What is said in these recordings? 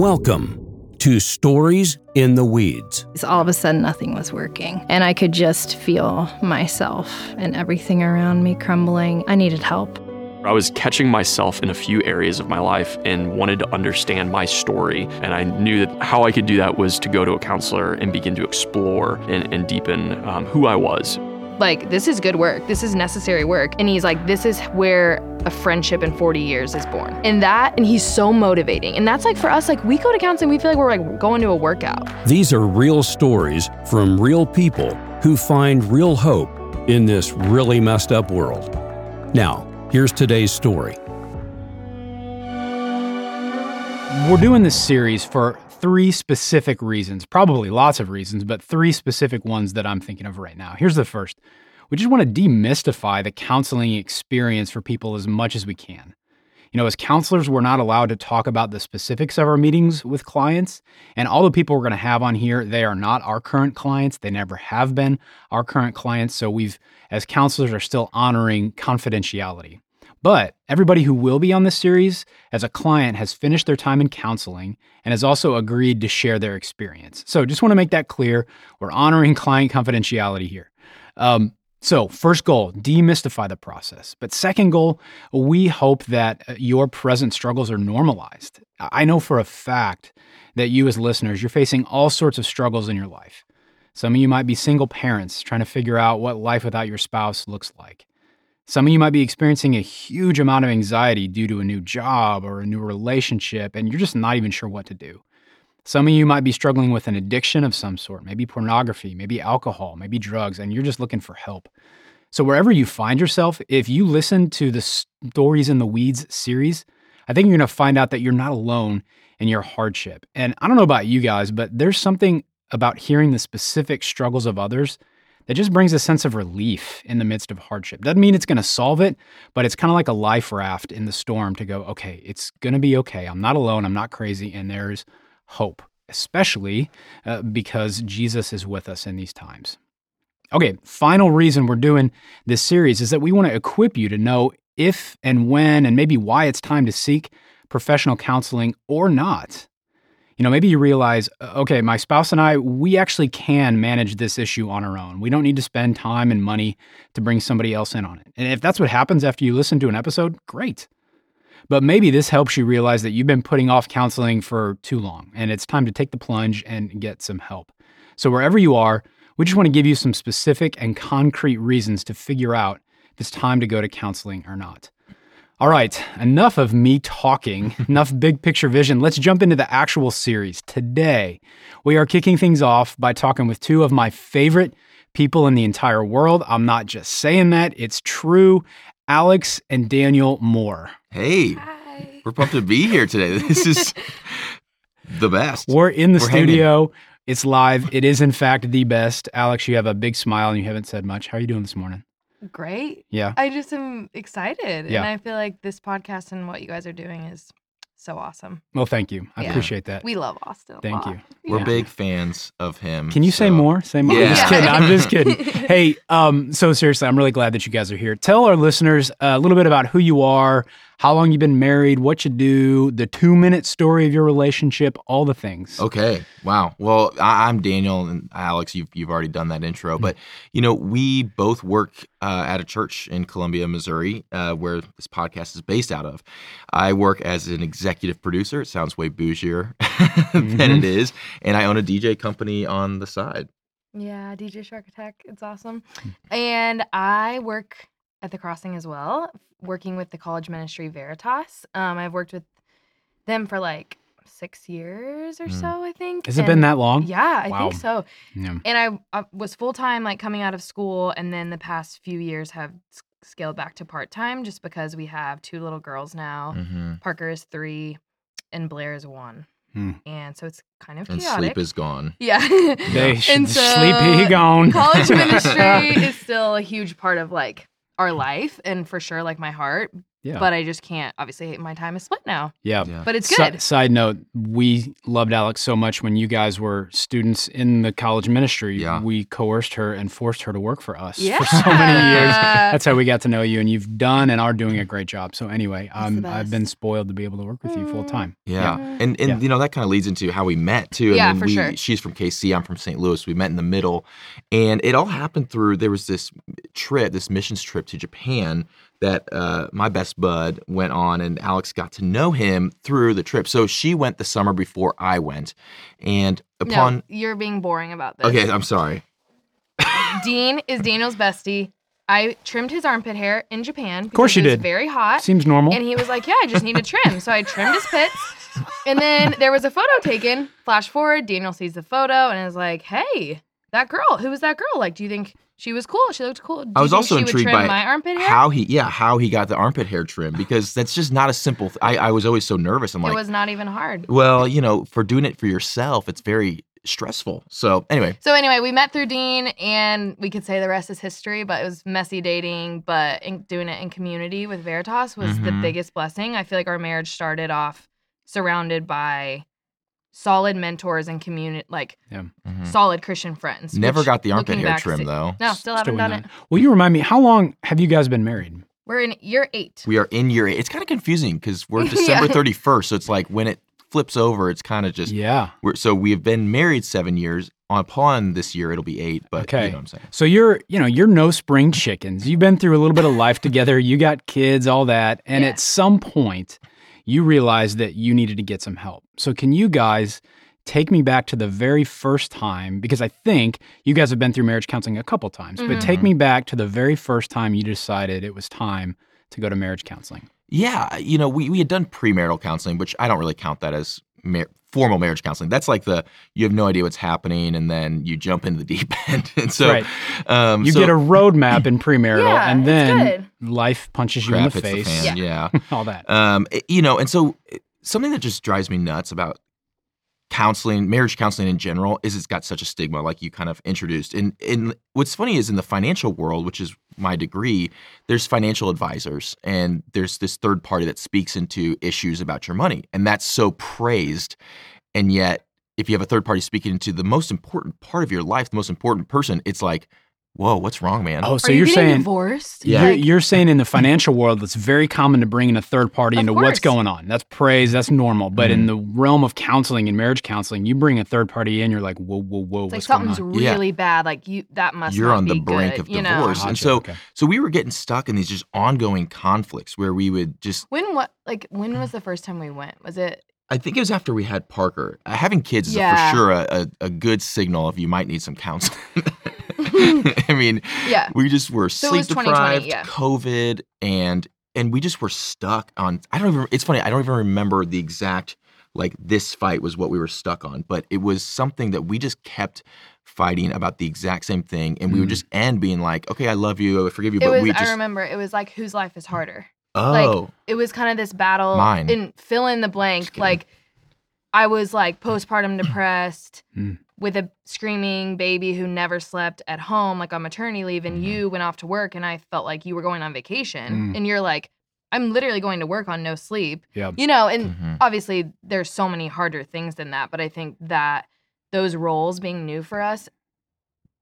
Welcome to Stories in the Weeds. All of a sudden, nothing was working, and I could just feel myself and everything around me crumbling. I needed help. I was catching myself in a few areas of my life and wanted to understand my story. And I knew that how I could do that was to go to a counselor and begin to explore and, and deepen um, who I was like, this is good work. This is necessary work. And he's like, this is where a friendship in 40 years is born. And that, and he's so motivating. And that's like for us, like we go to counseling, we feel like we're like going to a workout. These are real stories from real people who find real hope in this really messed up world. Now, here's today's story. We're doing this series for three specific reasons, probably lots of reasons, but three specific ones that I'm thinking of right now. Here's the first we just want to demystify the counseling experience for people as much as we can. You know, as counselors, we're not allowed to talk about the specifics of our meetings with clients. And all the people we're going to have on here, they are not our current clients. They never have been our current clients. So we've, as counselors, are still honoring confidentiality. But everybody who will be on this series as a client has finished their time in counseling and has also agreed to share their experience. So just want to make that clear. We're honoring client confidentiality here. Um, so, first goal, demystify the process. But second goal, we hope that uh, your present struggles are normalized. I know for a fact that you, as listeners, you're facing all sorts of struggles in your life. Some of you might be single parents trying to figure out what life without your spouse looks like. Some of you might be experiencing a huge amount of anxiety due to a new job or a new relationship, and you're just not even sure what to do. Some of you might be struggling with an addiction of some sort, maybe pornography, maybe alcohol, maybe drugs, and you're just looking for help. So, wherever you find yourself, if you listen to the Stories in the Weeds series, I think you're going to find out that you're not alone in your hardship. And I don't know about you guys, but there's something about hearing the specific struggles of others that just brings a sense of relief in the midst of hardship. Doesn't mean it's going to solve it, but it's kind of like a life raft in the storm to go, okay, it's going to be okay. I'm not alone. I'm not crazy. And there's hope, especially uh, because Jesus is with us in these times. Okay, final reason we're doing this series is that we want to equip you to know if and when and maybe why it's time to seek professional counseling or not you know, maybe you realize, uh, okay, my spouse and I, we actually can manage this issue on our own. We don't need to spend time and money to bring somebody else in on it. And if that's what happens after you listen to an episode, great. But maybe this helps you realize that you've been putting off counseling for too long and it's time to take the plunge and get some help. So, wherever you are, we just want to give you some specific and concrete reasons to figure out if it's time to go to counseling or not. All right, enough of me talking, enough big picture vision. Let's jump into the actual series. Today, we are kicking things off by talking with two of my favorite people in the entire world. I'm not just saying that, it's true. Alex and Daniel Moore. Hey, Hi. we're pumped to be here today. This is the best. We're in the We're studio. It's live. It is, in fact, the best. Alex, you have a big smile and you haven't said much. How are you doing this morning? Great. Yeah. I just am excited. Yeah. And I feel like this podcast and what you guys are doing is so awesome. Well, thank you. I Yeah. appreciate that. We love Austin. a Thank lot. you. We're Yeah. big fans of him. Can you say more? Say more. I'm just kidding. I'm just kidding. hey, um, so seriously, I'm really glad that you guys are here. Tell our listeners a little bit about who you are, how long you've been married, what you do, the two minute story of your relationship, all the things. Okay. Wow. Well, I, I'm Daniel and Alex. You've you've already done that intro, Mm-hmm. but you know we both work uh, at a church in Columbia, Missouri, uh, where this podcast is based out of. I work as an executive producer. It sounds way bougier than Mhm. it is, and I own a DJ company on the side. Yeah, DJ Shark Attack. It's awesome. Hmm. And I work at the Crossing as well, working with the college ministry Veritas. Um, I've worked with them for like six years or Mm. so, I think. Has it been that long? Yeah, I Wow. think so. Yeah. And I, I was full time, like coming out of school, and then the past few years have scaled back to part time just because we have two little girls now. hmm Parker is three, and Blair is one. Hmm. And so it's kind of And sleep is gone. yeah. They And sleep so, he gone. college ministry is still a huge part of like our life and for sure like my heart Yeah. But I just can't. Obviously, my time is split now. yeah. Yeah. But it's Si- good. side note, we loved Alex so much when you guys were students in the college ministry. Yeah. We coerced her and forced her to work for us yeah. for so many years. That's how we got to know you, and you've done and are doing a great job. So anyway, um, the I've been spoiled to be able to work with you full time. Yeah. Yeah. And and Yeah. you know that kind of leads into how we met too. Yeah, mean, for we, sure. She's from KC, I'm from St. Louis. We met in the middle. And it all happened through there was this trip, this missions trip to Japan that uh, my best bud went on and Alex got to know him through the trip. So she went the summer before I went. And upon no, you're being boring about this. Okay, I'm sorry. Dean is Daniel's bestie. I trimmed his armpit hair in Japan. Of course you it was did. Very hot. Seems normal. And he was like, "Yeah, I just need a trim." So I trimmed his pits. And then there was a photo taken. Flash forward, Daniel sees the photo and is like, "Hey, that girl. Who was that girl? Like, do you think she was cool? She looked cool. Do I was also intrigued by my armpit hair." How he yeah, how he got the armpit hair trim because that's just not a simple th- I, I was always so nervous. I'm like, it was not even hard. well, you know, for doing it for yourself, it's very stressful. So anyway, So anyway, we met through Dean, and we could say the rest is history. But it was messy dating, but in, doing it in community with Veritas was the Mhm. biggest blessing. I feel like our marriage started off surrounded by solid mentors and community, like mhm. solid Christian friends. never which, got the armpit hair back, trim see- though. No, still haven't done it. Will you remind me how long have you guys been married? We're in year eight. We are in year eight. It's kind of confusing because we're December Yeah. 31st. So it's like when it flips over, it's kind of just, Yeah. we're, so we've been married seven years. Upon this year, it'll be eight, but Okay. you know what I'm saying. So you're, you know, you're no spring chickens. You've been through a little bit of life together. You got kids, all that, and Yeah. at some point, you realized that you needed to get some help. So can you guys take me back to the very first time? Because I think you guys have been through marriage counseling a couple times, but Mhm. take me back to the very first time you decided it was time to go to marriage counseling. Yeah, you know, we, we had done premarital counseling, which I don't really count that as mar- formal marriage counseling. That's like the you have no idea what's happening, and then you jump into the deep end. and so, Right. um, You so get a roadmap in premarital, Yeah, and then life punches you in the hits face. fan. Yeah. all that. Um, it- you know, and so it- something that just drives me nuts about counseling, marriage counseling in general, is it's got such a stigma, like you kind of introduced. And and what's funny is in the financial world, which is my degree, there's financial advisors, and there's this third party that speaks into issues about your money, and that's so praised. And yet, if you have a third party speaking into the most important part of your life, the most important person, it's like, whoa, what's wrong, man? Oh, so Are you you're saying divorced? Yeah. You're, you're saying in the financial world, it's very common to bring in a third party Of into what's going on. That's praise, that's normal. But Mm-hmm. in the realm of counseling and marriage counseling, you bring a third party in, you're like, whoa, whoa, whoa, it's like what's going something's on? Yeah. really bad. Like you, that must. You're not on the be brink good, of you know? divorce. and so- okay. So we were getting stuck in these just ongoing conflicts where we would just When what? Like when was the first time we went? Was it? I think it was after we had Parker. Uh, having kids is a- Yeah. for sure a, a, a good signal if you might need some counseling. I mean, Yeah. we just were So sleep deprived, yeah. COVID, and and we just were stuck on. I don't even. It's funny. I don't even remember the exact like this fight was what we were stuck on, but it was something that we just kept fighting about the exact same thing, and we would Mm. just end being like, "Okay, I love you, I forgive you," It but was. we just I remember. It was like whose life is harder. Oh it was kind of this battle Mine. and fill in the blank like i was like postpartum depressed Mm. with a screaming baby who never slept at home like on maternity leave and Mhm. you went off to work and i felt like you were going on vacation Mm. and you're like i'm literally going to work on no sleep Yeah. you know and Mhm. obviously there's so many harder things than that but i think that those roles being new for us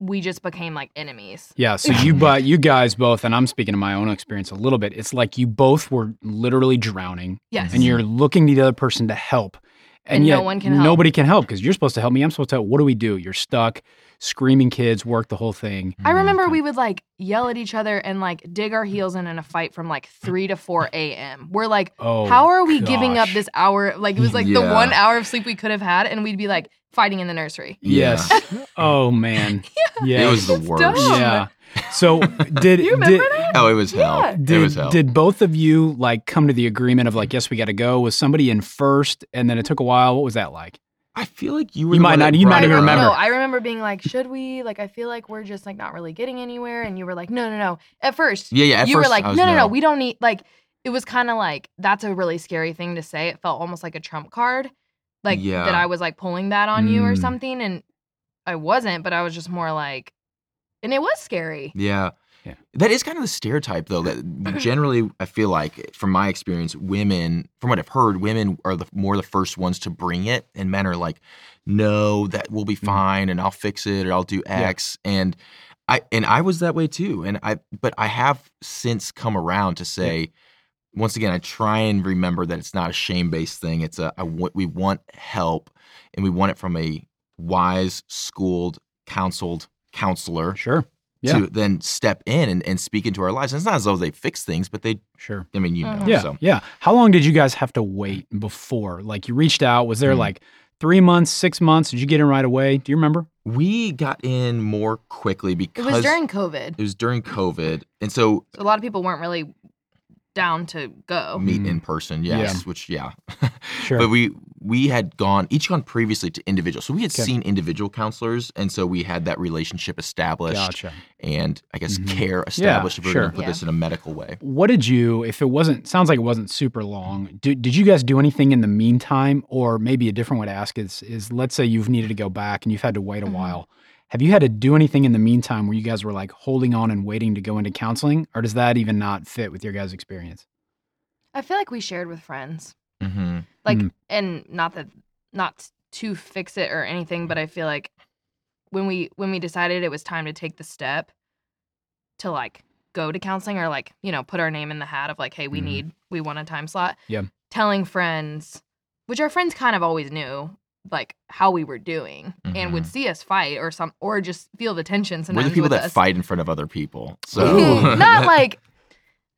we just became like enemies Yeah, so you but you guys both, and I'm speaking of my own experience a little bit. It's like you both were literally drowning, yes and you're looking to the other person to help, and, And no one can help. nobody can help because you're supposed to help me. I'm supposed to help. What do we do? You're stuck, screaming kids, work the whole thing. Mm, I remember Okay. we would like yell at each other and like dig our heels in in a fight from like 3 to 4 a.m. We're like, Oh, how are we giving up this hour? Like it was like the one hour of sleep we could have had, and we'd be like fighting in the nursery. Yes. oh man. Yeah. It was the worst. dumb. Yeah. So did You remember did, that? Oh, it was hell. Yeah. It Did, was hell. did both of you like come to the agreement of like, yes, we got to go? Was somebody in first and then it took a while? What was that like? I feel like you were. You the might one not- that you might brought even it up. remember. No, I remember being like, should we? Like, I feel like we're just like not really getting anywhere. And you were like, no, no, no. At first, Yeah, yeah. At you first, were like, I no, was, no, no, we don't need like. It was kind of like that's a really scary thing to say. It felt almost like a trump card, like Yeah. that I was like pulling that on you or Mm. something, and I wasn't. But I was just more like, and it was scary. Yeah. Yeah. That is kind of the stereotype, though. That generally, I feel like, from my experience, women, from what I've heard, women are the more the first ones to bring it, and men are like, "No, that will be Mhm. fine, and I'll fix it, or I'll do Yeah. X." And I and I was that way too. And I, but I have since come around to say, once again, I try and remember that it's not a shame based thing. It's a I w- we want help, and we want it from a wise, schooled, counseled counselor Sure. Yeah. to then step in and, and speak into our lives. And it's not as though they fix things, but they, Sure. I mean, you know. Mhm. Yeah. So Yeah. How long did you guys have to wait before? Like you reached out? Was there Mhm. like three months, six months? Did you get in right away? Do you remember? we got in more quickly because It was during COVID. it was during COVID. And so So a lot of people weren't really down to go. meet in person, yes, which yeah. Sure. But we we had gone each gone previously to individual. So we had Okay. seen individual counselors and so we had that relationship established Gotcha. and I guess Mhm. care established if we're sure. gonna put Yeah. this in a medical way. What did you, if it wasn't, sounds like it wasn't super long. Did, did you guys do anything in the meantime? Or maybe a different way to ask is, is let's say you've needed to go back and you've had to wait a Mhm. while. Have you had to do anything in the meantime where you guys were like holding on and waiting to go into counseling? Or does that even not fit with your guys' experience? I feel like we shared with friends. Mm-hmm. Like Mm. and not that not to fix it or anything, but I feel like when we when we decided it was time to take the step to like go to counseling or like, you know, put our name in the hat of like, hey, we Mhm. need we want a time slot. Yeah. Telling friends, which our friends kind of always knew, like how we were doing and would Mhm. see us fight or some or just feel the tension We're the people with that us. fight in front of other people. So not like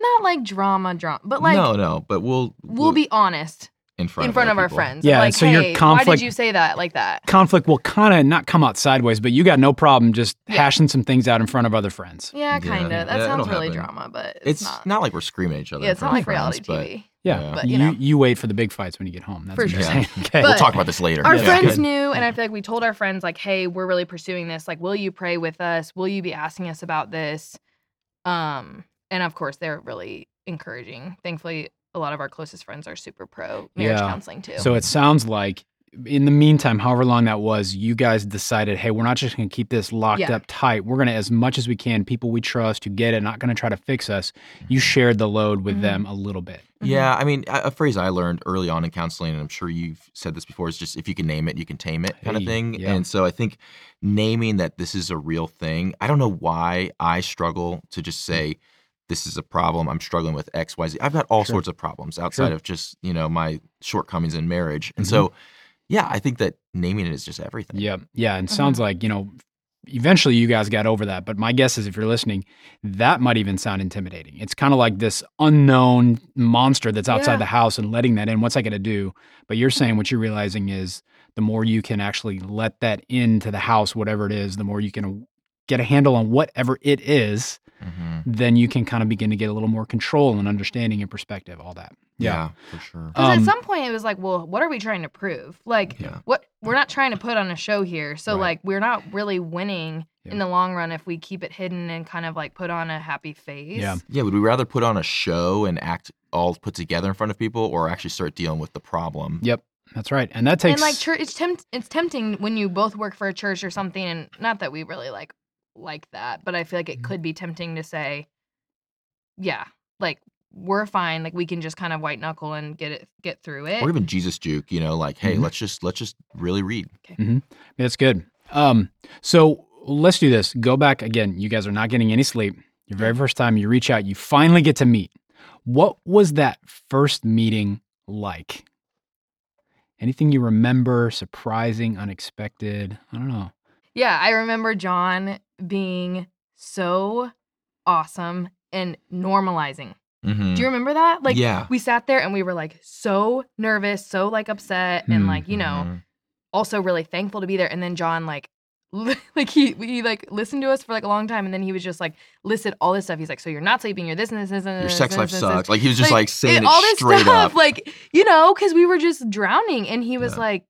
not like drama drama, but like no, no, but we'll we'll be honest in front in front of other our people. friends. Yeah, like, so your hey, why did you say that like that? Conflict will kind of not come out sideways, but you got no problem just Yeah. hashing some things out in front of other friends. Yeah, Yeah, kind of. yeah, That it'll sounds really happen. drama, but it's, It's not. not. like we're screaming at each other. yeah, it's not like friends, reality TV. Yeah. But, you, you know. you wait for the big fights when you get home. That's For what you're sure. saying. Okay. We'll talk about this later. Our Yeah. friends Good. knew, and I feel like we told our friends, like, "Hey, we're really pursuing this. Like, will you pray with us? Will you be asking us about this?" Um, and of course, they're really encouraging. Thankfully, a lot of our closest friends are super pro marriage Yeah. counseling too. So it sounds like in the meantime, however long that was, you guys decided, hey, we're not just going to keep this locked Yeah. up tight. We're going to, as much as we can, people we trust who get it, not going to try to fix us. You shared the load with Mhm. them a little bit. Yeah, I mean, a a phrase I learned early on in counseling, and I'm sure you've said this before, is just if you can name it, you can tame it kind Hey, of thing. yeah. And so I think naming that this is a real thing, I don't know why I struggle to just say, this is a problem. I'm struggling with X, Y, Z. I've got all Sure. sorts of problems outside Sure. of just, you know, my shortcomings in marriage. And Mhm. so, yeah, I think that naming it is just everything. Yeah. Yeah. And mm-hmm. sounds like, you know, eventually you guys got over that. But my guess is if you're listening, that might even sound intimidating. It's kind of like this unknown monster that's outside Yeah. the house and letting that in. What's that going to do? But you're saying what you're realizing is the more you can actually let that into the house, whatever it is, the more you can get a handle on whatever it is, Mhm. then you can kind of begin to get a little more control and understanding and perspective, all that. Yeah, for sure. Because Um, at some point it was like, well, what are we trying to prove? Like, Yeah. what we're not trying to put on a show here. So Right. like, we're not really winning Yeah. in the long run if we keep it hidden and kind of like put on a happy face. Yeah. Yeah, would we rather put on a show and act all put together in front of people or actually start dealing with the problem? Yep. That's right. And that takes and like church, it's tempt, it's tempting when you both work for a church or something, and not that we really like like that, but I feel like Mm-hmm. it could be tempting to say, yeah, like we're fine, like we can just kind of white knuckle and get it get through it. Or even Jesus juke, you know, like, hey, Mhm. let's just let's just really read. Okay, That's good. Um, so let's do this. Go back again. You guys are not getting any sleep. Your very first time you reach out, you finally get to meet. What was that first meeting like? Anything you remember, surprising, unexpected? I don't know. Yeah, I remember John being so awesome and normalizing. Mm-hmm. Do you remember that? Like yeah. we sat there and we were like so nervous, so like upset and Hmm, like, you know, Mhm. also really thankful to be there and then John like like he he like listened to us for like a long time and then he was just like listed all this stuff. He's like, so you're not sleeping, you're this and this and this. and your this sex and life this and this." sucks. Like he was just like, saying all this straight stuff, up. like you know, because we were just drowning, and he was Yeah. like,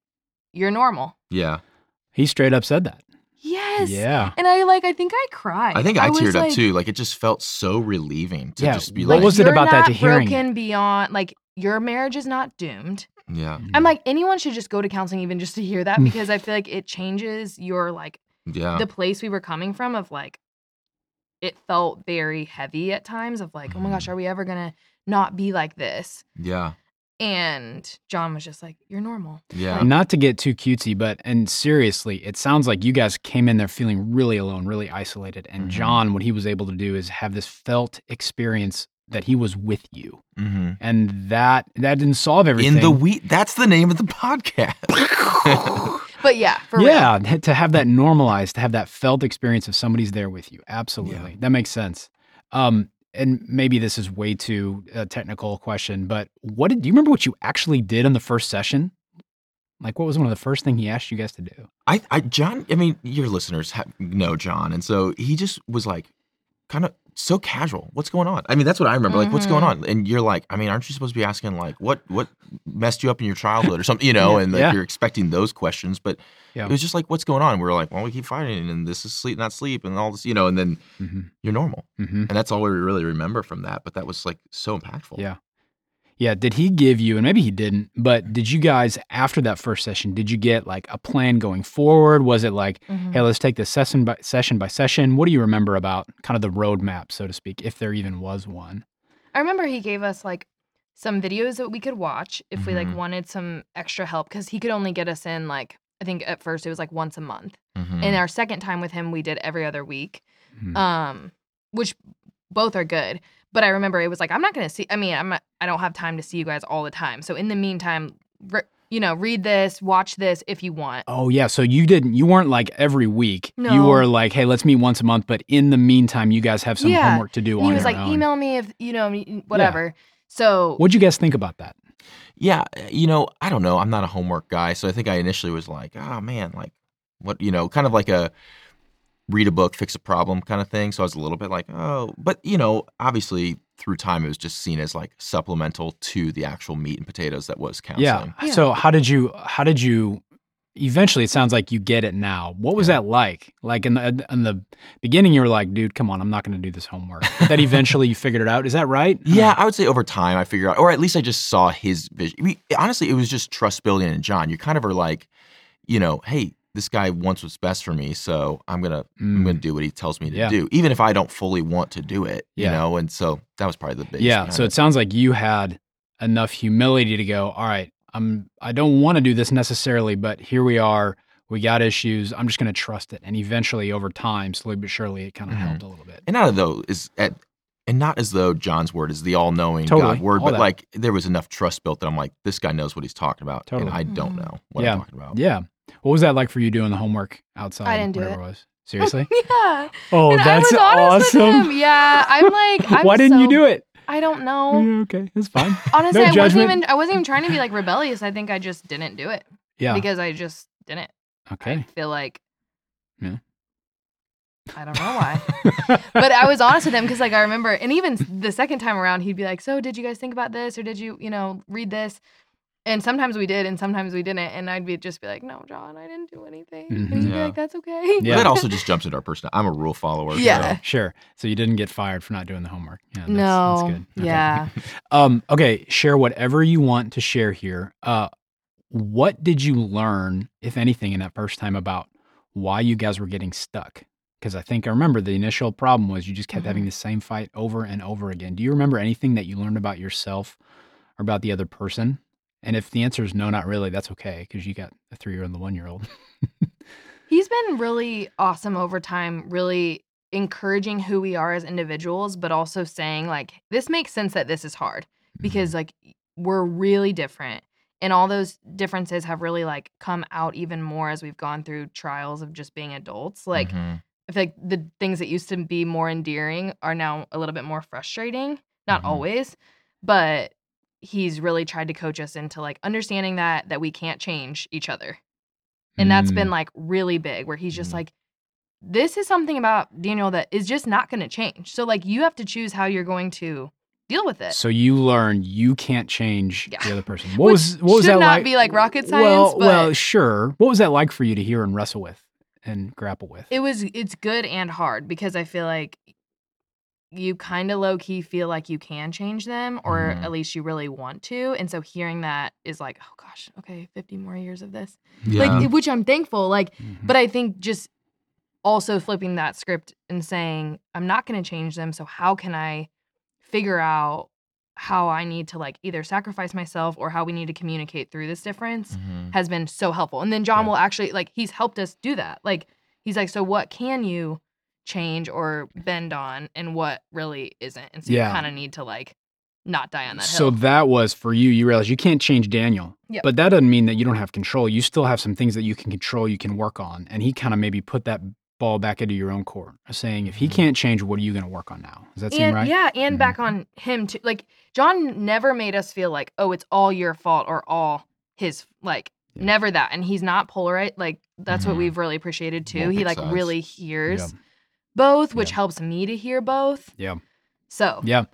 "You're normal." yeah. He straight up said that. Yes. Yeah. And I like, I think I cried. I think I, was teared up like, too. Like it just felt so relieving to Yeah, just be what like, was it "You're about that not to hearing it?" broken beyond like your marriage is not doomed. yeah, I'm like anyone should just go to counseling even just to hear that Mm. because I feel like it changes your like yeah. the place we were coming from of like it felt very heavy at times of like, oh my gosh, Mhm. are we ever gonna not be like this? Yeah. And John was just like, You're normal. Yeah. And not to get too cutesy, but and seriously, it sounds like you guys came in there feeling really alone, really isolated. And Mhm. John, what he was able to do is have this felt experience that he was with you, hmm and that that didn't solve everything. In the weeds. That's the name of the podcast. But yeah, for real. yeah, th- to have that normalized, to have that felt experience of somebody's there with you. Absolutely, that makes sense. Um, and maybe this is way too uh, technical question, but what did do you remember what you actually did in the first session? Like, what was one of the first thing he asked you guys to do? I, I, John. I mean, your listeners have, know John, and so he just was like, kind of so casual. What's going on? I mean, that's what I remember. Like, what's going on? And you're like, I mean, aren't you supposed to be asking like, what, what messed you up in your childhood or something? You know, Yeah. and like Yeah. you're expecting those questions, but Yeah. it was just like, what's going on? We are like, well, we keep fighting, and this is sleep, not sleep, and all this, you know, and then Mm-hmm. you're normal, Mm-hmm. and that's all we really remember from that. But that was like so impactful. Yeah. Yeah. Did he give you, and maybe he didn't, but did you guys, after that first session, did you get like a plan going forward? Was it like, Mhm. hey, let's take this session by session by session? What do you remember about kind of the roadmap, so to speak, if there even was one? I remember he gave us like some videos that we could watch if we Mhm. like wanted some extra help because he could only get us in like I think at first it was like once a month. Mhm. And our second time with him we did every other week. Mhm. Um which both are good. But I remember it was like I'm not going to see I mean, I'm not, I don't have time to see you guys all the time. So in the meantime, re- you know, read this, watch this if you want. Oh yeah, so you didn't you weren't like every week. No. You were like, hey, let's meet once a month, but in the meantime, you guys have some Yeah. homework to do And on he was your like, own. email me if you know me- whatever. So What'd you guys think about that? Yeah, eh, you know, I don't know. I'm not a homework guy, so I think I initially was like, oh man, like what, you know, kind of like a read a book, fix a problem kind of thing. So I was a little bit like, oh, but you know, obviously through time it was just seen as like supplemental to the actual meat and potatoes that was counseling. Yeah. So how did you how did you eventually it sounds like you get it now. What was that like? Like in the in the beginning you were like, dude, come on, I'm not gonna do this homework. That eventually you figured it out. Is that right? Yeah, I would say over time I figured out, or at least I just saw his vision. I mean, honestly, it was just trust building in John. You kind of are like, you know, hey, this guy wants what's best for me, so I'm gonna I'm Mm. gonna do what he tells me to Yeah. do, even if I don't fully want to do it. You know, and so that was probably the biggest. Yeah. So it sounds like you had enough humility to go, all right, I'm I don't want to do this necessarily, but here we are. We got issues. I'm just gonna trust it. And eventually over time, slowly but surely it kind of Mhm. helped a little bit. and not as though is at, and not as though John's word is the all-knowing Totally, God word, all but that. like there was enough trust built that I'm like, this guy knows what he's talking about, Totally. and I don't Mhm. know what Yeah. I'm talking about. Yeah. What was that like for you doing the homework outside? I didn't do whatever it. was? Seriously? yeah. Oh, and that's I was awesome. with him. Yeah. I'm like I'm Why didn't you do it? I don't know. Oh, yeah, okay, it's fine. Honestly, No I wasn't even I wasn't even trying to be like rebellious. I think I just didn't do it Yeah. because I just didn't. okay. I feel like Yeah. I don't know why. but I was honest with him because like I remember and even the second time around he'd be like, "So, did you guys think about this or did you, you know, read this?" And sometimes we did and sometimes we didn't and I'd be just be like, "No, John, I didn't do anything." And Mhm. he'd be Yeah. like, "That's okay." Yeah. That also just jumps into our person. I'm a rule follower. so- Yeah. Sure. So you didn't get fired for not doing the homework. Yeah, that's, no. that's good. Okay. Yeah. Um, okay, share whatever you want to share here. Uh, what did you learn, if anything, in that first time about why you guys were getting stuck? Because I think I remember the initial problem was you just kept Mhm. having the same fight over and over again. Do you remember anything that you learned about yourself or about the other person? And if the answer is no, not really, that's okay because you got a three year old and the one year old. He's been really awesome over time, really encouraging who we are as individuals, but also saying, like, this makes sense that this is hard because, like, we're really different. And all those differences have really, like, come out even more as we've gone through trials of just being adults. Like, Mhm. I feel like the things that used to be more endearing are now a little bit more frustrating. Not Mhm. always, but he's really tried to coach us into like understanding that that we can't change each other. And that's been Mm. like really big where he's just Mhm. like this is something about Daniel that is just not going to change. So like you have to choose how you're going to deal with it. So you learn you can't change Yeah. the other person. What was what was should that not like? be like rocket science, well, but- sure. What was that like for you to hear and wrestle with and grapple with? it was it's good and hard because I feel like you kind of low key feel like you can change them or Mhm. at least you really want to and so hearing that is like oh gosh okay 50 more years of this Yeah. like which I'm thankful like Mhm. but I think just also flipping that script and saying, I'm not going to change them. So, how can I figure out how I need to like either sacrifice myself or how we need to communicate through this difference Mhm. has been so helpful. And then John Yeah. will actually like he's helped us do that. Like he's like, so what can you change or bend on, and what really isn't? And so Yeah. you kind of need to like not die on that So that was for you. You realize you can't change Daniel, Yep. but that doesn't mean that you don't have control. You still have some things that you can control, you can work on. And he kind of maybe put that ball back into your own court, saying, if he Mhm. can't change, what are you going to work on now? Does that seem and right? yeah, and Mhm. back on him too. Like John never made us feel like, oh, it's all your fault or all his. Like Yeah. never that. And he's not polarized. Like that's what Mhm. we've really appreciated too. He like sides. really hears Yeah. Both, which Yeah. helps me to hear both. Yeah. So Yeah.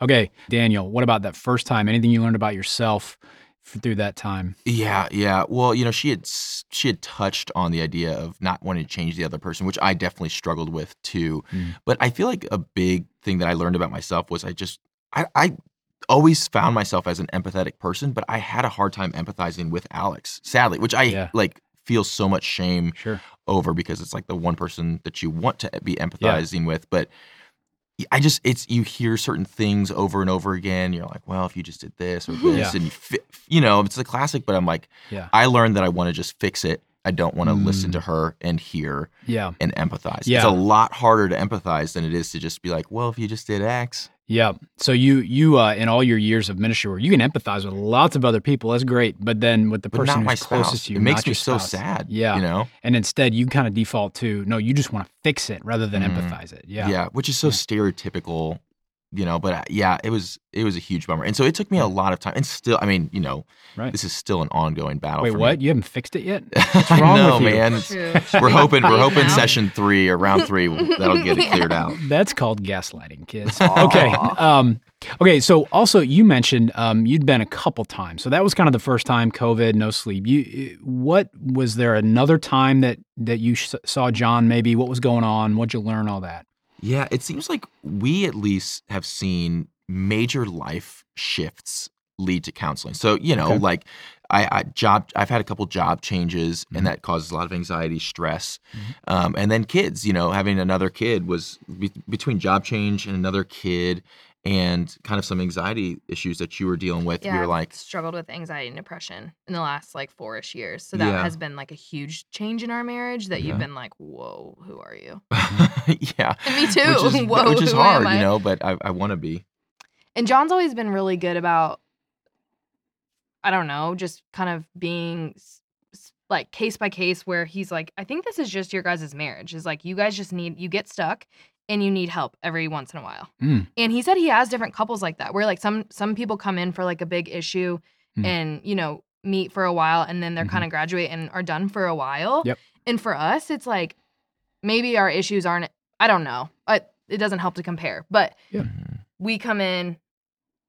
Okay, Daniel, what about that first time? Anything you learned about yourself f- through that time? Yeah, yeah. Well, you know, she had she had touched on the idea of not wanting to change the other person, which I definitely struggled with too. Mm. But I feel like a big thing that I learned about myself was I just I, I always found myself as an empathetic person, but I had a hard time empathizing with Alex, sadly, which I Yeah. like feel so much shame Sure. over because it's like the one person that you want to be empathizing with, but I just it's you hear certain things over and over again. You're like, well, if you just did this or this. Yeah. and you, fi- you know, it's the classic. But I'm like, Yeah. I learned that I want to just fix it. I don't want to listen Mm. to her and hear Yeah. and empathize. Yeah. It's a lot harder to empathize than it is to just be like, well, if you just did X. Yeah. So you you uh, in all your years of ministry, you can empathize with lots of other people. That's great. But then with the But person who's closest spouse. to you, It makes me so sad. Yeah. You know? And instead, you kind of default to no. You just want to fix it rather than Mhm. empathize it. Yeah. Yeah. which is so Yeah. stereotypical, you know. But uh, yeah, it was it was a huge bummer, and so it took me a lot of time. And still, I mean, you know, Right. this is still an ongoing battle. Wait, for what? Me. You haven't fixed it yet? What's wrong no, with you? man. We're hoping we're hoping now? session three or round three that'll get it cleared out. That's called gaslighting, kids. Okay. Um, okay. So also, you mentioned um, you'd been a couple times. So that was kind of the first time. COVID, no sleep. You, what was there another time that that you s- saw John? Maybe what was going on? What'd you learn? All that. Yeah, it seems like we at least have seen major life shifts lead to counseling. So, you know, Okay. like I, I job I've had a couple job changes Mhm. and that causes a lot of anxiety, stress. Mhm. Um, and then kids, you know, having another kid was be- between job change and another kid and kind of some anxiety issues that you were dealing with. Yeah, We were like, struggled with anxiety and depression in the last like four-ish years. So that Yeah. has been like a huge change in our marriage that Yeah. you've been like, whoa, who are you? yeah. And me too. Which is, whoa, which is hard, you know, but I, I want to be. And John's always been really good about, I don't know, just kind of being like case by case where he's like, I think this is just your guys' marriage. Is like, you guys just need, you get stuck and you need help every once in a while. Mm. And he said he has different couples like that where like some, some people come in for like a big issue Mm. and, you know, meet for a while and then they're Mhm. kind of graduate and are done for a while. Yep. And for us, it's like, maybe our issues aren't, I don't know. I, it doesn't help to compare, but Yeah. we come in,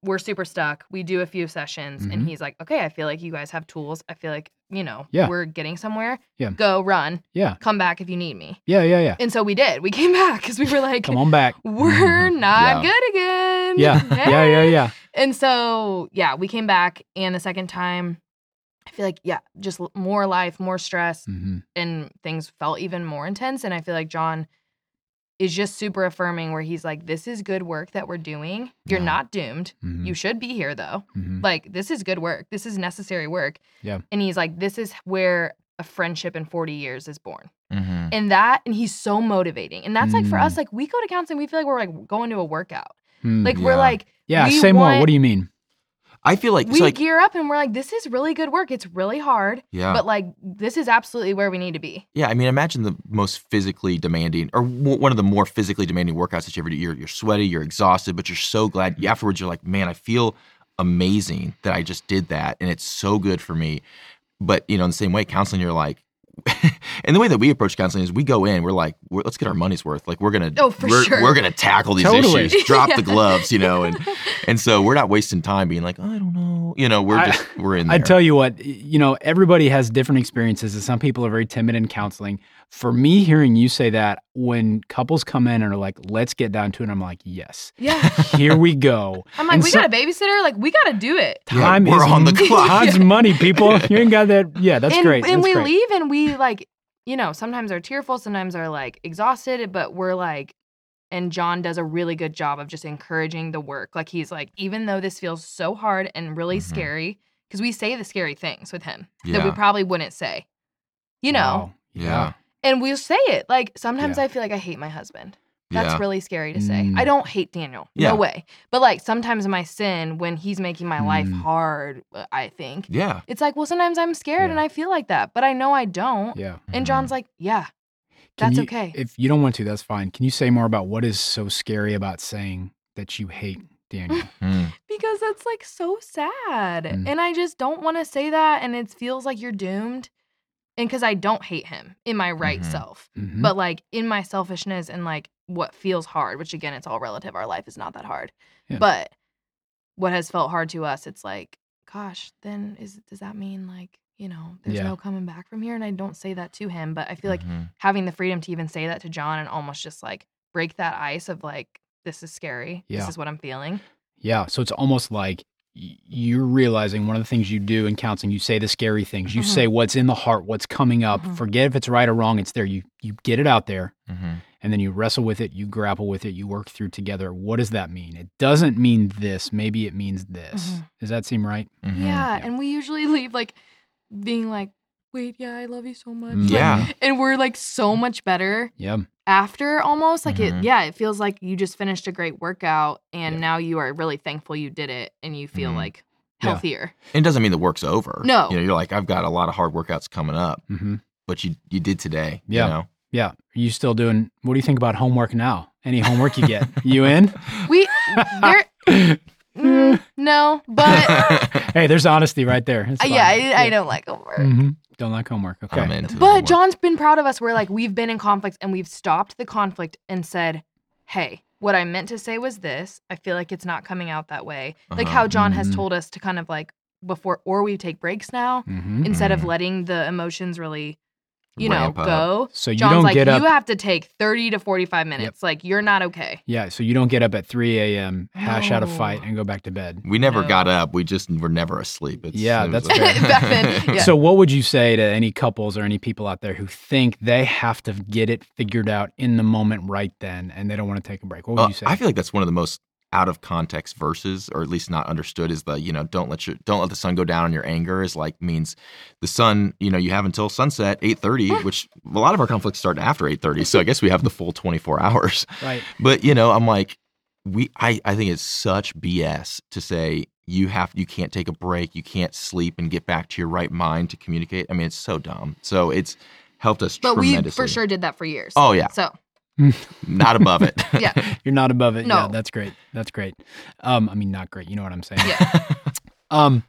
we're super stuck. We do a few sessions, Mhm. and he's like, "Okay, I feel like you guys have tools. I feel like you know, Yeah. we're getting somewhere. Yeah. Go run. Yeah. Come back if you need me." Yeah. Yeah. Yeah. And so we did. We came back because we were like, Come on back. "We're not Yeah. good again." Yeah. Yeah. Yeah. Yeah. And so yeah, we came back, and the second time, I feel like yeah, just more life, more stress, hmm and things felt even more intense. And I feel like John is just super affirming, where he's like, "This is good work that we're doing. You're Yeah. not doomed. hmm You should be here though." hmm like this is good work this is necessary work Yeah. and he's like this is where a friendship in 40 years is born Mhm. and that and he's so motivating and that's like for Mm. us like we go to counseling we feel like we're like going to a workout Mm. like we're like yeah. we Say more. What do you mean? I feel like, we like gear up and we're like this is really good work it's really hard yeah. but like this is absolutely where we need to be Yeah, I mean, imagine the most physically demanding, or w- one of the more physically demanding workouts that you ever do. You're, you're sweaty, you're exhausted, but you're so glad. Mm-hmm. Afterwards, you're like, man, I feel amazing that I just did that, and it's so good for me. But you know, in the same way, counseling, you're like, and the way that we approach counseling is we go in, we're like, we're, let's get our money's worth. Like we're gonna, Oh, for we're, sure. we're gonna tackle these Totally. issues, drop Yeah. the gloves, you know, and and so we're not wasting time being like, I don't know, you know, we're I- just we're in there. I tell you what, you know, everybody has different experiences, and some people are very timid in counseling. For me, hearing you say that when couples come in and are like, "Let's get down to it," I'm like, "Yes, yeah here we go." i'm like And we so- got a babysitter like we got to do it Yeah, Time we're is on the clock. Time's money, people. You ain't got that. Yeah, that's and, great. and That's we great. leave and we like you know, sometimes are tearful, sometimes are like exhausted, but we're like, and John does a really good job of just encouraging the work. Like he's like, even though this feels so hard and really Mhm. scary, because we say the scary things with him that we probably wouldn't say, you know, Wow. Yeah. and we'll say it. Like sometimes Yeah. I feel like I hate my husband. That's yeah. really scary to say. Mm. I don't hate Daniel. Yeah. No way. But like sometimes in my sin when he's making my life Mm. hard, uh, I think. yeah. It's like, well, sometimes I'm scared Yeah. and I feel like that, but I know I don't. Yeah. And Mhm. John's like, yeah, Can that's you- okay. If you don't want to, that's fine. Can you say more about what is so scary about saying that you hate Daniel? Mm. because that's like so sad. Mm. And I just don't want to say that. And it feels like you're doomed. And because I don't hate him in my right Mhm. self, Mhm. but like in my selfishness and like what feels hard, which again, it's all relative. Our life is not that hard. Yeah. But what has felt hard to us, it's like, gosh, then is does that mean like, you know, there's Yeah. no coming back from here? And I don't say that to him, but I feel like Mhm. having the freedom to even say that to John and almost just like break that ice of like, this is scary. Yeah. This is what I'm feeling. Yeah. So it's almost like you're realizing one of the things you do in counseling, you say the scary things. You Mhm. say what's in the heart, what's coming up. Mhm. Forget if it's right or wrong. It's there. You you get it out there Mhm. And then you wrestle with it, you grapple with it, you work through together. What does that mean? It doesn't mean this. Maybe it means this. Mhm. Does that seem right? Mhm. Yeah, Yeah. and we usually leave like being like, wait, yeah, I love you so much. Mhm. Like, Yeah. and we're like so much better Yeah. after almost. Like Mhm. it, yeah, it feels like you just finished a great workout and Yeah. now you are really thankful you did it and you feel Mhm. like Yeah. healthier. It doesn't mean the work's over. No. You know, you're like, I've got a lot of hard workouts coming up, but you you did today. Yeah. You know? Yeah. Are you still doing? What do you think about homework now? Any homework you get? you in? We, there, mm, no, but hey, there's honesty right there. Uh, yeah, fine. I, I don't like homework. hmm Don't like homework. Okay. I'm into But homework. John's been proud of us. We're like, we've been in conflict and we've stopped the conflict and said, hey, what I meant to say was this. I feel like it's not coming out that way. Like Uh-huh. how John has Mhm. told us to kind of like before, or we take breaks now hmm instead of Mhm. letting the emotions really, you know, up. go. So you John's don't like, get up. you have to take 30 to 45 minutes. Like, you're not okay. yeah. So you don't get up at 3 a.m., hash out a fight, and go back to bed. We never No. got up. We just were never asleep. It's, Yeah, that's like- fair. Back yeah. So what would you say to any couples or any people out there who think they have to get it figured out in the moment right then, and they don't want to take a break? What would Well, you say? I feel like that's one of the most out of context verses, or at least not understood, is the you know don't let your don't let the sun go down on your anger is like means the sun you know you have until sunset eight thirty, which a lot of our conflicts start after eight thirty, so I guess we have the full twenty four hours. right. But you know, I'm like, we I I think it's such BS to say you have you can't take a break, you can't sleep and get back to your right mind to communicate. I mean, it's so dumb. So it's helped us But we for sure did that for years. Oh yeah, So, not above it. yeah. You're not above it. Yeah, No. that's great. That's great. Um, I mean, not great. You know what I'm saying? Yeah. Um,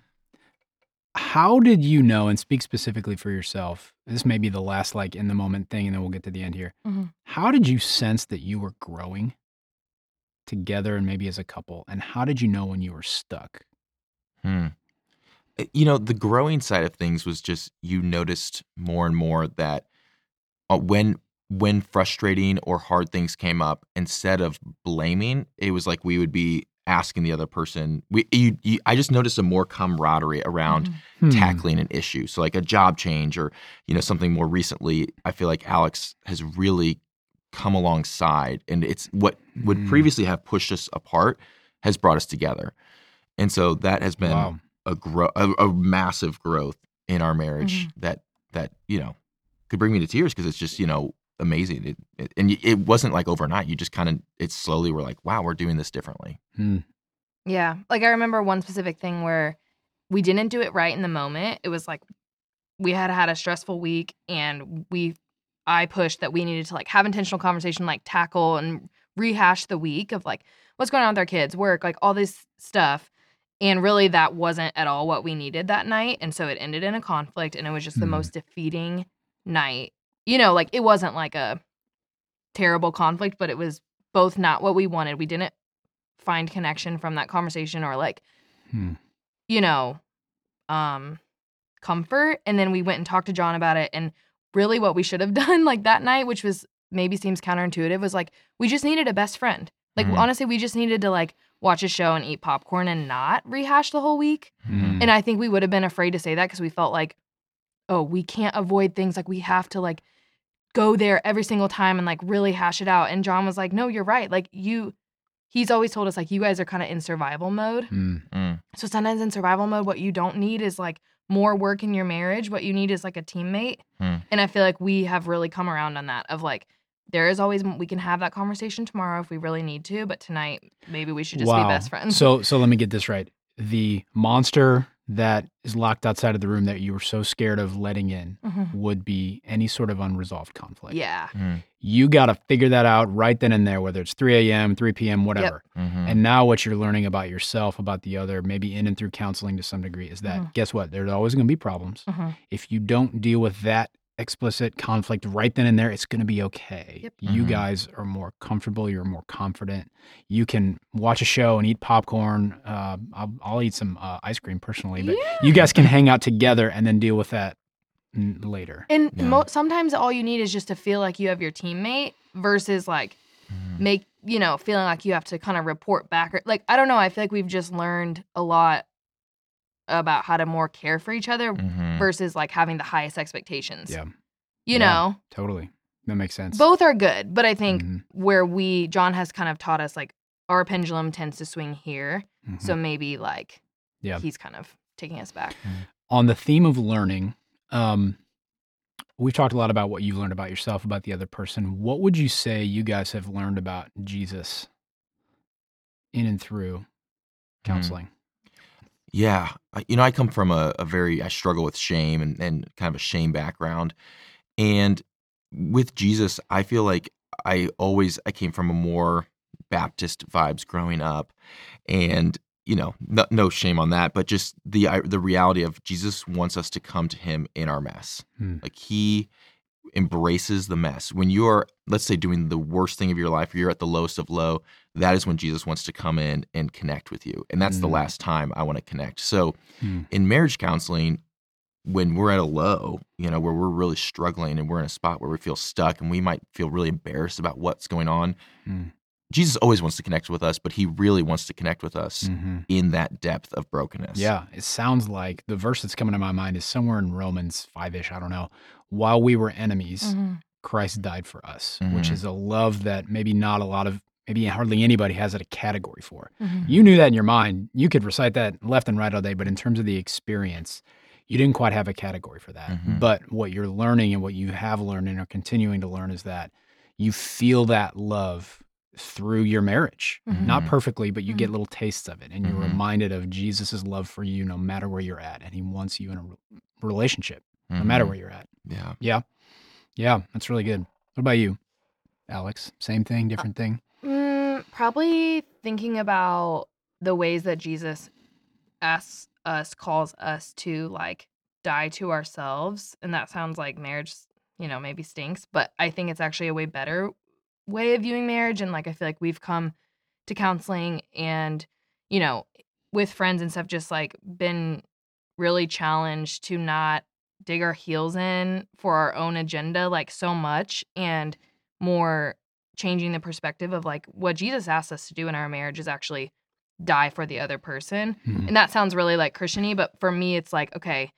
how did you know, and speak specifically for yourself? This may be the last like in the moment thing, and then we'll get to the end here. Mhm. How did you sense that you were growing together and maybe as a couple? And how did you know when you were stuck? Hmm. Uh, You know, the growing side of things was just you noticed more and more that uh, when when frustrating or hard things came up, instead of blaming, it was like we would be asking the other person. We, you, you, I just noticed a more camaraderie around Mhm. Hmm. tackling an issue. So like a job change or you know something more recently, I feel like Alex has really come alongside, and it's what would Mm. previously have pushed us apart has brought us together, and so that has been Wow. a grow a, a massive growth in our marriage Mm-hmm. that that you know could bring me to tears because it's just you know amazing it, it- and it wasn't like overnight you just kind of it slowly were like wow we're doing this differently Hmm. Yeah. Like I remember one specific thing where we didn't do it right in the moment. It was like we had had a stressful week and we I pushed that we needed to like have intentional conversation, like tackle and rehash the week of like what's going on with our kids, work, like all this stuff. And really that wasn't at all what we needed that night. And so it ended in a conflict and it was just the Hmm. most defeating night. You know, like it wasn't like a terrible conflict, but it was both not what we wanted. We didn't find connection from that conversation or like Hmm. you know um comfort and then we went and talked to John about it and really what we should have done like that night which was maybe seems counterintuitive was like we just needed a best friend like Mhm. honestly we just needed to like watch a show and eat popcorn and not rehash the whole week Hmm. and I think we would have been afraid to say that because we felt like, oh, we can't avoid things. Like we have to like go there every single time and like really hash it out. And John was like, no, you're right. Like you, he's always told us like you guys are kind of in survival mode. Mm, Mm. So sometimes in survival mode, what you don't need is like more work in your marriage. What you need is like a teammate. Hmm. And I feel like we have really come around on that of like, there is always we can have that conversation tomorrow if we really need to, but tonight maybe we should just wow. be best friends. So so let me get this right. The monster that is locked outside of the room that you were so scared of letting in Mhm. would be any sort of unresolved conflict. yeah, Mm. You got to figure that out right then and there, whether it's 3 a.m., 3 p.m., whatever. Mhm. And now what you're learning about yourself, about the other, maybe in and through counseling to some degree, is that Mhm. guess what? There's always going to be problems. Mhm. If you don't deal with that explicit conflict right then and there, it's going to be okay. Yep. You Mhm. guys are more comfortable. You're more confident. You can watch a show and eat popcorn. Uh, I'll, I'll eat some uh, ice cream personally, but you guys can hang out together and then deal with that n- later. And Yeah. mo- sometimes all you need is just to feel like you have your teammate versus like Mhm. make you know feeling like you have to kind of report back or like I don't know. I feel like we've just learned a lot about how to more care for each other Mhm. versus like having the highest expectations. Yeah, You Yeah. know, totally. That makes sense. both are good, but I think Mhm, where we John has kind of taught us like our pendulum tends to swing here, mhm. so maybe like Yeah. he's kind of taking us back. on the theme of learning, um, we've talked a lot about what you've learned about yourself, about the other person. What would you say you guys have learned about Jesus in and through counseling? Yeah. I- You know, I come from a, a very, I struggle with shame and, and kind of a shame background. And with Jesus, I feel like I always, I came from a more Baptist vibes growing up. And, you know, no, no shame on that, but just the, I- the reality of Jesus wants us to come to him in our mess. Hmm. Like he embraces the mess. When you are, let's say, doing the worst thing of your life, or you're at the lowest of low, that is when Jesus wants to come in and connect with you. And that's the Mm. last time I want to connect. So Hmm. in marriage counseling, when we're at a low, you know, where we're really struggling and we're in a spot where we feel stuck and we might feel really embarrassed about what's going on, Mm. Jesus always wants to connect with us, but he really wants to connect with us Mhm. in that depth of brokenness. Yeah, it sounds like the verse that's coming to my mind is somewhere in Romans 5 ish. I don't know. While we were enemies, Mhm. Christ died for us, which Mhm. is a love that maybe not a lot of, maybe hardly anybody has it a category for. Mhm. You knew that in your mind. You could recite that left and right all day, but in terms of the experience, you didn't quite have a category for that. Mhm. But what you're learning and what you have learned and are continuing to learn is that you feel that love through your marriage. Not Mhm. perfectly, but you get Mhm. little tastes of it. And you're Mhm. reminded of Jesus' love for you no matter where you're at. And he wants you in a re- relationship, no matter Mhm. where you're at. Yeah. Yeah. Yeah, that's really good. What about you, Alex? Same thing, different thing? Mm, probably thinking about the ways that Jesus asks us, calls us to like die to ourselves. And that sounds like marriage, you know, maybe stinks, but I think it's actually a way better way of viewing marriage. And like, I feel like we've come to counseling and, you know, with friends and stuff, just like been really challenged to not dig our heels in for our own agenda like so much and more changing the perspective of like what Jesus asked us to do in our marriage is actually die for the other person. Mhm. And that sounds really like Christiany, but for me it's like, okay,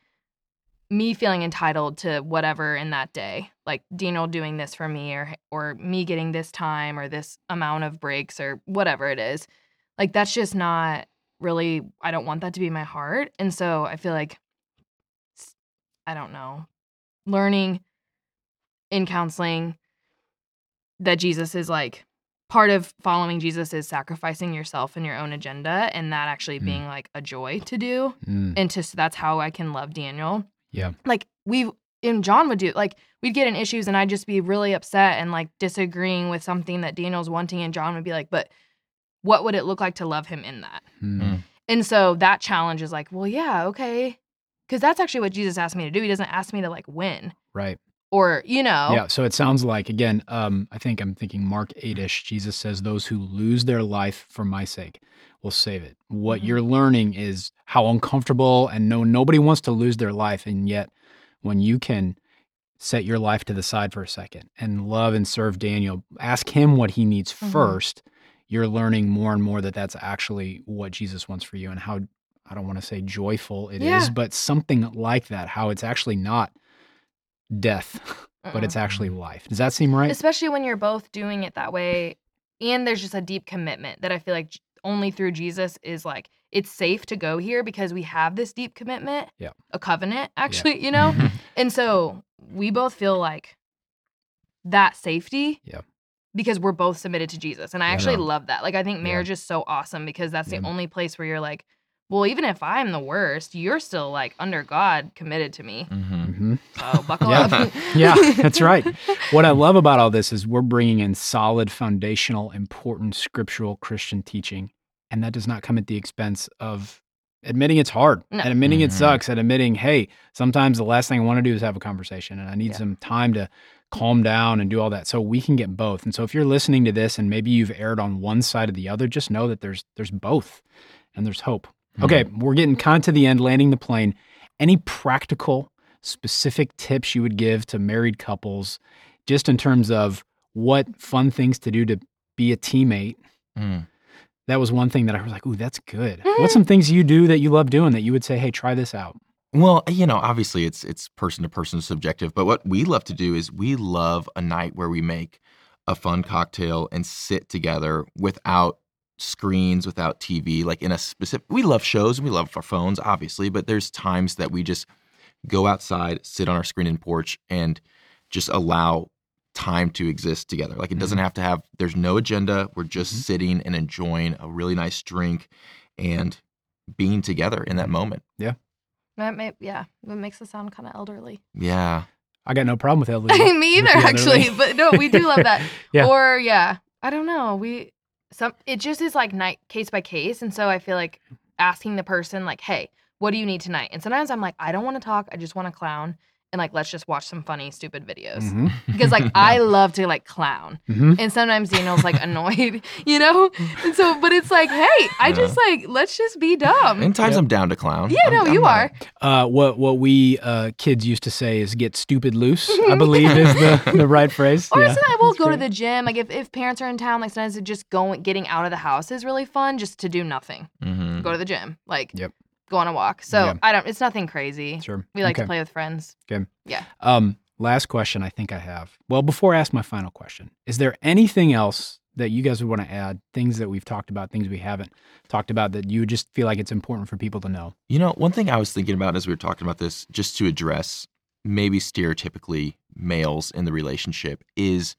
me feeling entitled to whatever in that day. Like Daniel doing this for me or or me getting this time or this amount of breaks or whatever it is. Like that's just not really I don't want that to be my heart. And so I feel like I don't know. Learning in counseling that Jesus is like part of following Jesus is sacrificing yourself and your own agenda and that actually Mm. being like a joy to do. Mm, And to so that's how I can love Daniel. yeah. Like we and John would do like we'd get in issues and I'd just be really upset and like disagreeing with something that Daniel's wanting and John would be like, but what would it look like to love him in that? Mm, And so that challenge is like, well, yeah, okay. Cause that's actually what Jesus asked me to do. He doesn't ask me to like win right. or, you know, Yeah. So it sounds like again, um, I think I'm thinking Mark 8ish, Jesus says, Those who lose their life for my sake will save it. What Mhm. you're learning is how uncomfortable and no nobody wants to lose their life. And yet when you can set your life to the side for a second and love and serve Daniel, ask him what he needs Mhm. first, you're learning more and more that that's actually what Jesus wants for you and how I don't want to say joyful it is, Yeah. but something like that, how it's actually not death but it's actually life. Does that seem right? especially when you're both doing it that way and there's just a deep commitment that i feel like only through jesus is like it's safe to go here because we have this deep commitment Yeah. a covenant actually you know and so we both feel like that safety Yeah. because we're both submitted to jesus and i Yeah. actually Yeah. love that like i think Yeah. marriage is so awesome because that's Yeah. the mm-hmm. only place where you're like well even if i'm the worst you're still like under god committed to me Mhm. hmm so buckle Yeah. up Yeah, that's right. What I love about all this is we're bringing in solid, foundational, important scriptural Christian teaching, and that does not come at the expense of admitting it's hard, No. and admitting it Mhm. sucks, and admitting, hey, sometimes the last thing I want to do is have a conversation, and I need Yeah. some time to calm down and do all that. So we can get both. And so if you're listening to this and maybe you've erred on one side or the other, just know that there's there's both, and there's hope. Okay, we're getting kind of to the end, landing the plane. Any practical, specific tips you would give to married couples, just in terms of what fun things to do to be a teammate? Mm. That was one thing that I was like, "Ooh, that's good." What's some things you do that you love doing that you would say, "Hey, try this out"? Well, you know, obviously it's it's person to person subjective, but what we love to do is we love a night where we make a fun cocktail and sit together without screens, without TV, like in a specific we love shows and we love our phones, obviously, but there's times that we just go outside, sit on our screen and porch and just allow time to exist together. Like it doesn't have to have there's no agenda. We're just Mhm. sitting and enjoying a really nice drink and being together in that moment. Yeah. That may, yeah, it makes us sound kind of elderly. Yeah. I got no problem with elderly. Me either, the actually. But no, we do love that. Yeah. Or yeah, I don't know. We some it just is like night case by case, and so I feel like asking the person like, "Hey, what do you need tonight?" And sometimes I'm like, "I don't want to talk. I just want to clown." And like, let's just watch some funny, stupid videos. Mhm, Because like I love to like clown. mhm. And sometimes Daniel's like annoyed, you know? And so but it's like, hey, I just like let's just be dumb. In times Yep. I'm down to clown. yeah, I'm- no, I'm you not- are. Uh, what what we uh, kids used to say is "get stupid loose." I believe is the, the right phrase. Or yeah, sometimes we'll that's go to the gym. Like if, if parents are in town, like sometimes it just going getting out of the house is really fun just to do nothing. Mhm. Go to the gym. Like Yep. Go on a walk. So Yeah. I don't it's nothing crazy. Sure. We like Okay. to play with friends. Okay. Yeah. Um, last question I think I have. Well, before I ask my final question, is there anything else that you guys would want to add? Things that we've talked about, things we haven't talked about that you just feel like it's important for people to know? You know, one thing I was thinking about as we were talking about this, just to address maybe stereotypically males in the relationship, is,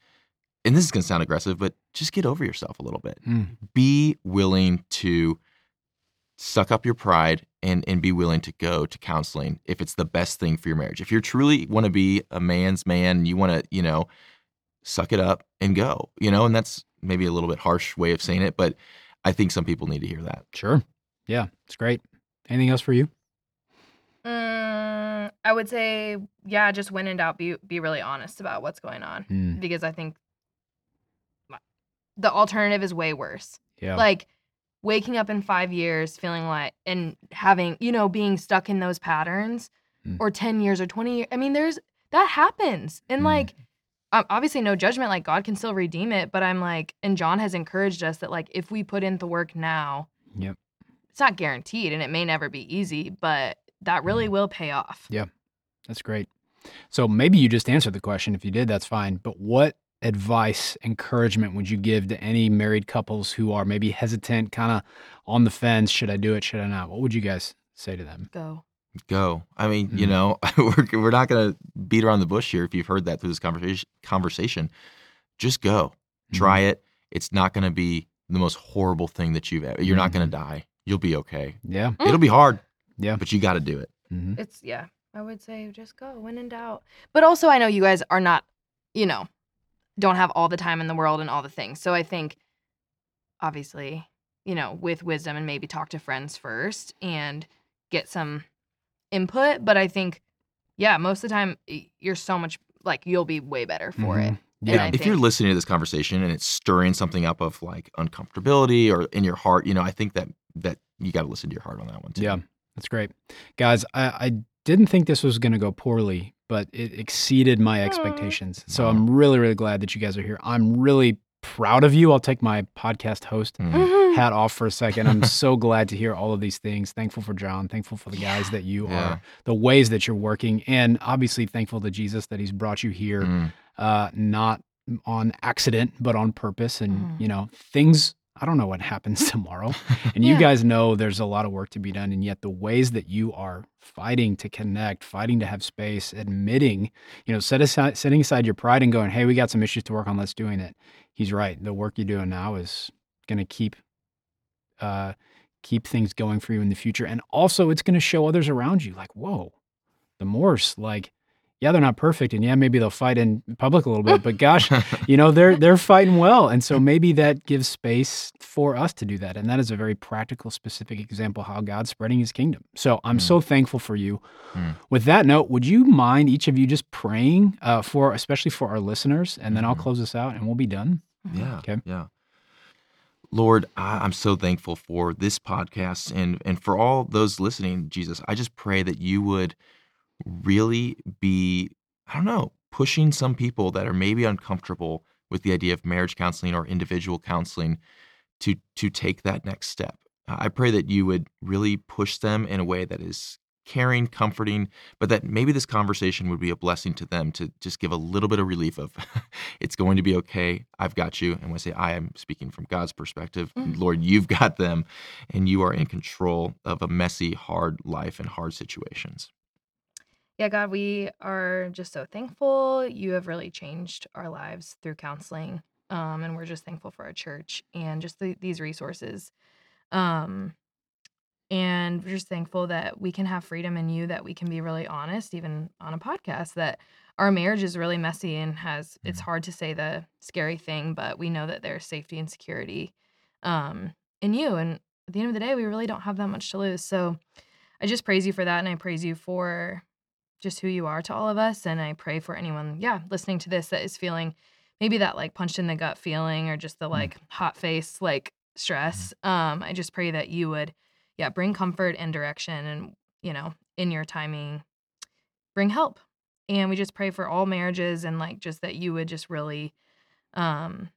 and this is going to sound aggressive, but just get over yourself a little bit. Mm. Be willing to suck up your pride and and be willing to go to counseling if it's the best thing for your marriage. If you truly want to be a man's man, you want to, you know, suck it up and go, you know, and that's maybe a little bit harsh way of saying it, but I think some people need to hear that. Sure. Yeah, it's great. Anything else for you? Mm, I would say, yeah, just when in doubt, be be really honest about what's going on. Mm, Because I think the alternative is way worse. yeah. Like waking up in five years feeling like and having, you know, being stuck in those patterns Mm. or 10 years or 20 years. I mean, there's that happens. And Mm. like, obviously, no judgment. Like, God can still redeem it. But I'm like, and John has encouraged us that, like, if we put in the work now, Yep. it's not guaranteed and it may never be easy, but that really Mm. will pay off. Yeah. That's great. So maybe you just answered the question. If you did, that's fine. But what advice, encouragement would you give to any married couples who are maybe hesitant, kind of on the fence? Should I do it? Should I not? What would you guys say to them? Go. Go. I mean, you Mhm. know, we're, we're not going to beat around the bush here if you've heard that through this conversation. Conversation, just go. Try it. It's not going to be the most horrible thing that you've ever. You're not going to die. You'll be okay. Yeah. Mm. It'll be hard. Yeah. But you got to do it. hmm It's, yeah, I would say just go when in doubt. But also, I know you guys are not, you know, don't have all the time in the world and all the things. So I think, obviously, you know, with wisdom and maybe talk to friends first and get some input. But I think, yeah, most of the time, you're so much like you'll be way better for it. Mhm. Yeah. I if you're listening to this conversation and it's stirring something up of like uncomfortability or in your heart, you know, I think that that you got to listen to your heart on that one too. Yeah, that's great. Guys, I, I didn't think this was going to go poorly, but it exceeded my expectations. So I'm really, really glad that you guys are here. I'm really proud of you. I'll take my podcast host Mm. hat off for a second. I'm so glad to hear all of these things. Thankful for John. Thankful for the guys that you Yeah. are, the ways that you're working, and obviously thankful to Jesus that He's brought you here, Mm. uh, not on accident, but on purpose. And Mhm. you know, things. I don't know what happens tomorrow, and you Yeah. guys know there's a lot of work to be done. And yet, the ways that you are fighting to connect, fighting to have space, admitting, you know, set aside, setting aside your pride and going, "Hey, we got some issues to work on. Let's doing it." He's right. The work you're doing now is going to keep uh, keep things going for you in the future. And also, it's going to show others around you, like, whoa, the Moores, like, yeah, they're not perfect, and yeah, maybe they'll fight in public a little bit, but gosh, you know, they're they're fighting well, and so maybe that gives space for us to do that, and that is a very practical, specific example how God's spreading His kingdom. So I'm Mm. so thankful for you. Mm. With that note, would you mind each of you just praying uh, for, especially for our listeners, and then I'll Mhm. close this out, and we'll be done. Yeah. Okay. Yeah. Lord, I, I'm so thankful for this podcast and and for all those listening, Jesus. I just pray that you would really be, I don't know, pushing some people that are maybe uncomfortable with the idea of marriage counseling or individual counseling to to take that next step. I pray that you would really push them in a way that is caring, comforting, but that maybe this conversation would be a blessing to them to just give a little bit of relief of it's going to be okay. I've got you. And when I say I am speaking from God's perspective, Mhm. Lord, you've got them and you are in control of a messy, hard life and hard situations. Yeah, God, we are just so thankful. You have really changed our lives through counseling. Um, and we're just thankful for our church and just the, these resources. Um, and we're just thankful that we can have freedom in you, that we can be really honest, even on a podcast, that our marriage is really messy and has, it's Mhm. hard to say the scary thing, but we know that there's safety and security um, in you. And at the end of the day, we really don't have that much to lose. So I just praise you for that. And I praise you for just who you are to all of us. And I pray for anyone, yeah, listening to this that is feeling maybe that like punched in the gut feeling or just the like hot face, like stress. Um, I just pray that you would, yeah, bring comfort and direction and, you know, in your timing, bring help. And we just pray for all marriages and like just that you would just really um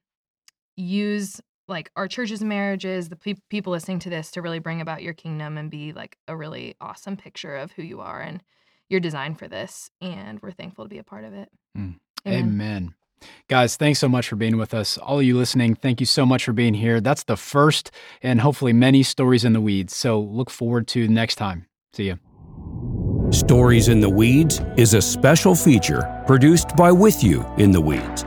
use like our churches and marriages, the pe- people listening to this to really bring about your kingdom and be like a really awesome picture of who you are and your designed for this. And we're thankful to be a part of it. Mm. Amen. Amen. Guys, thanks so much for being with us. All of you listening, thank you so much for being here. That's the first and hopefully many stories in the weeds. So look forward to next time. See you. Stories in the Weeds is a special feature produced by With You in the Weeds.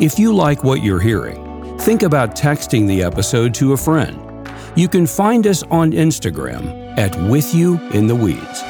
If you like what you're hearing, think about texting the episode to a friend. You can find us on Instagram at With You in the Weeds.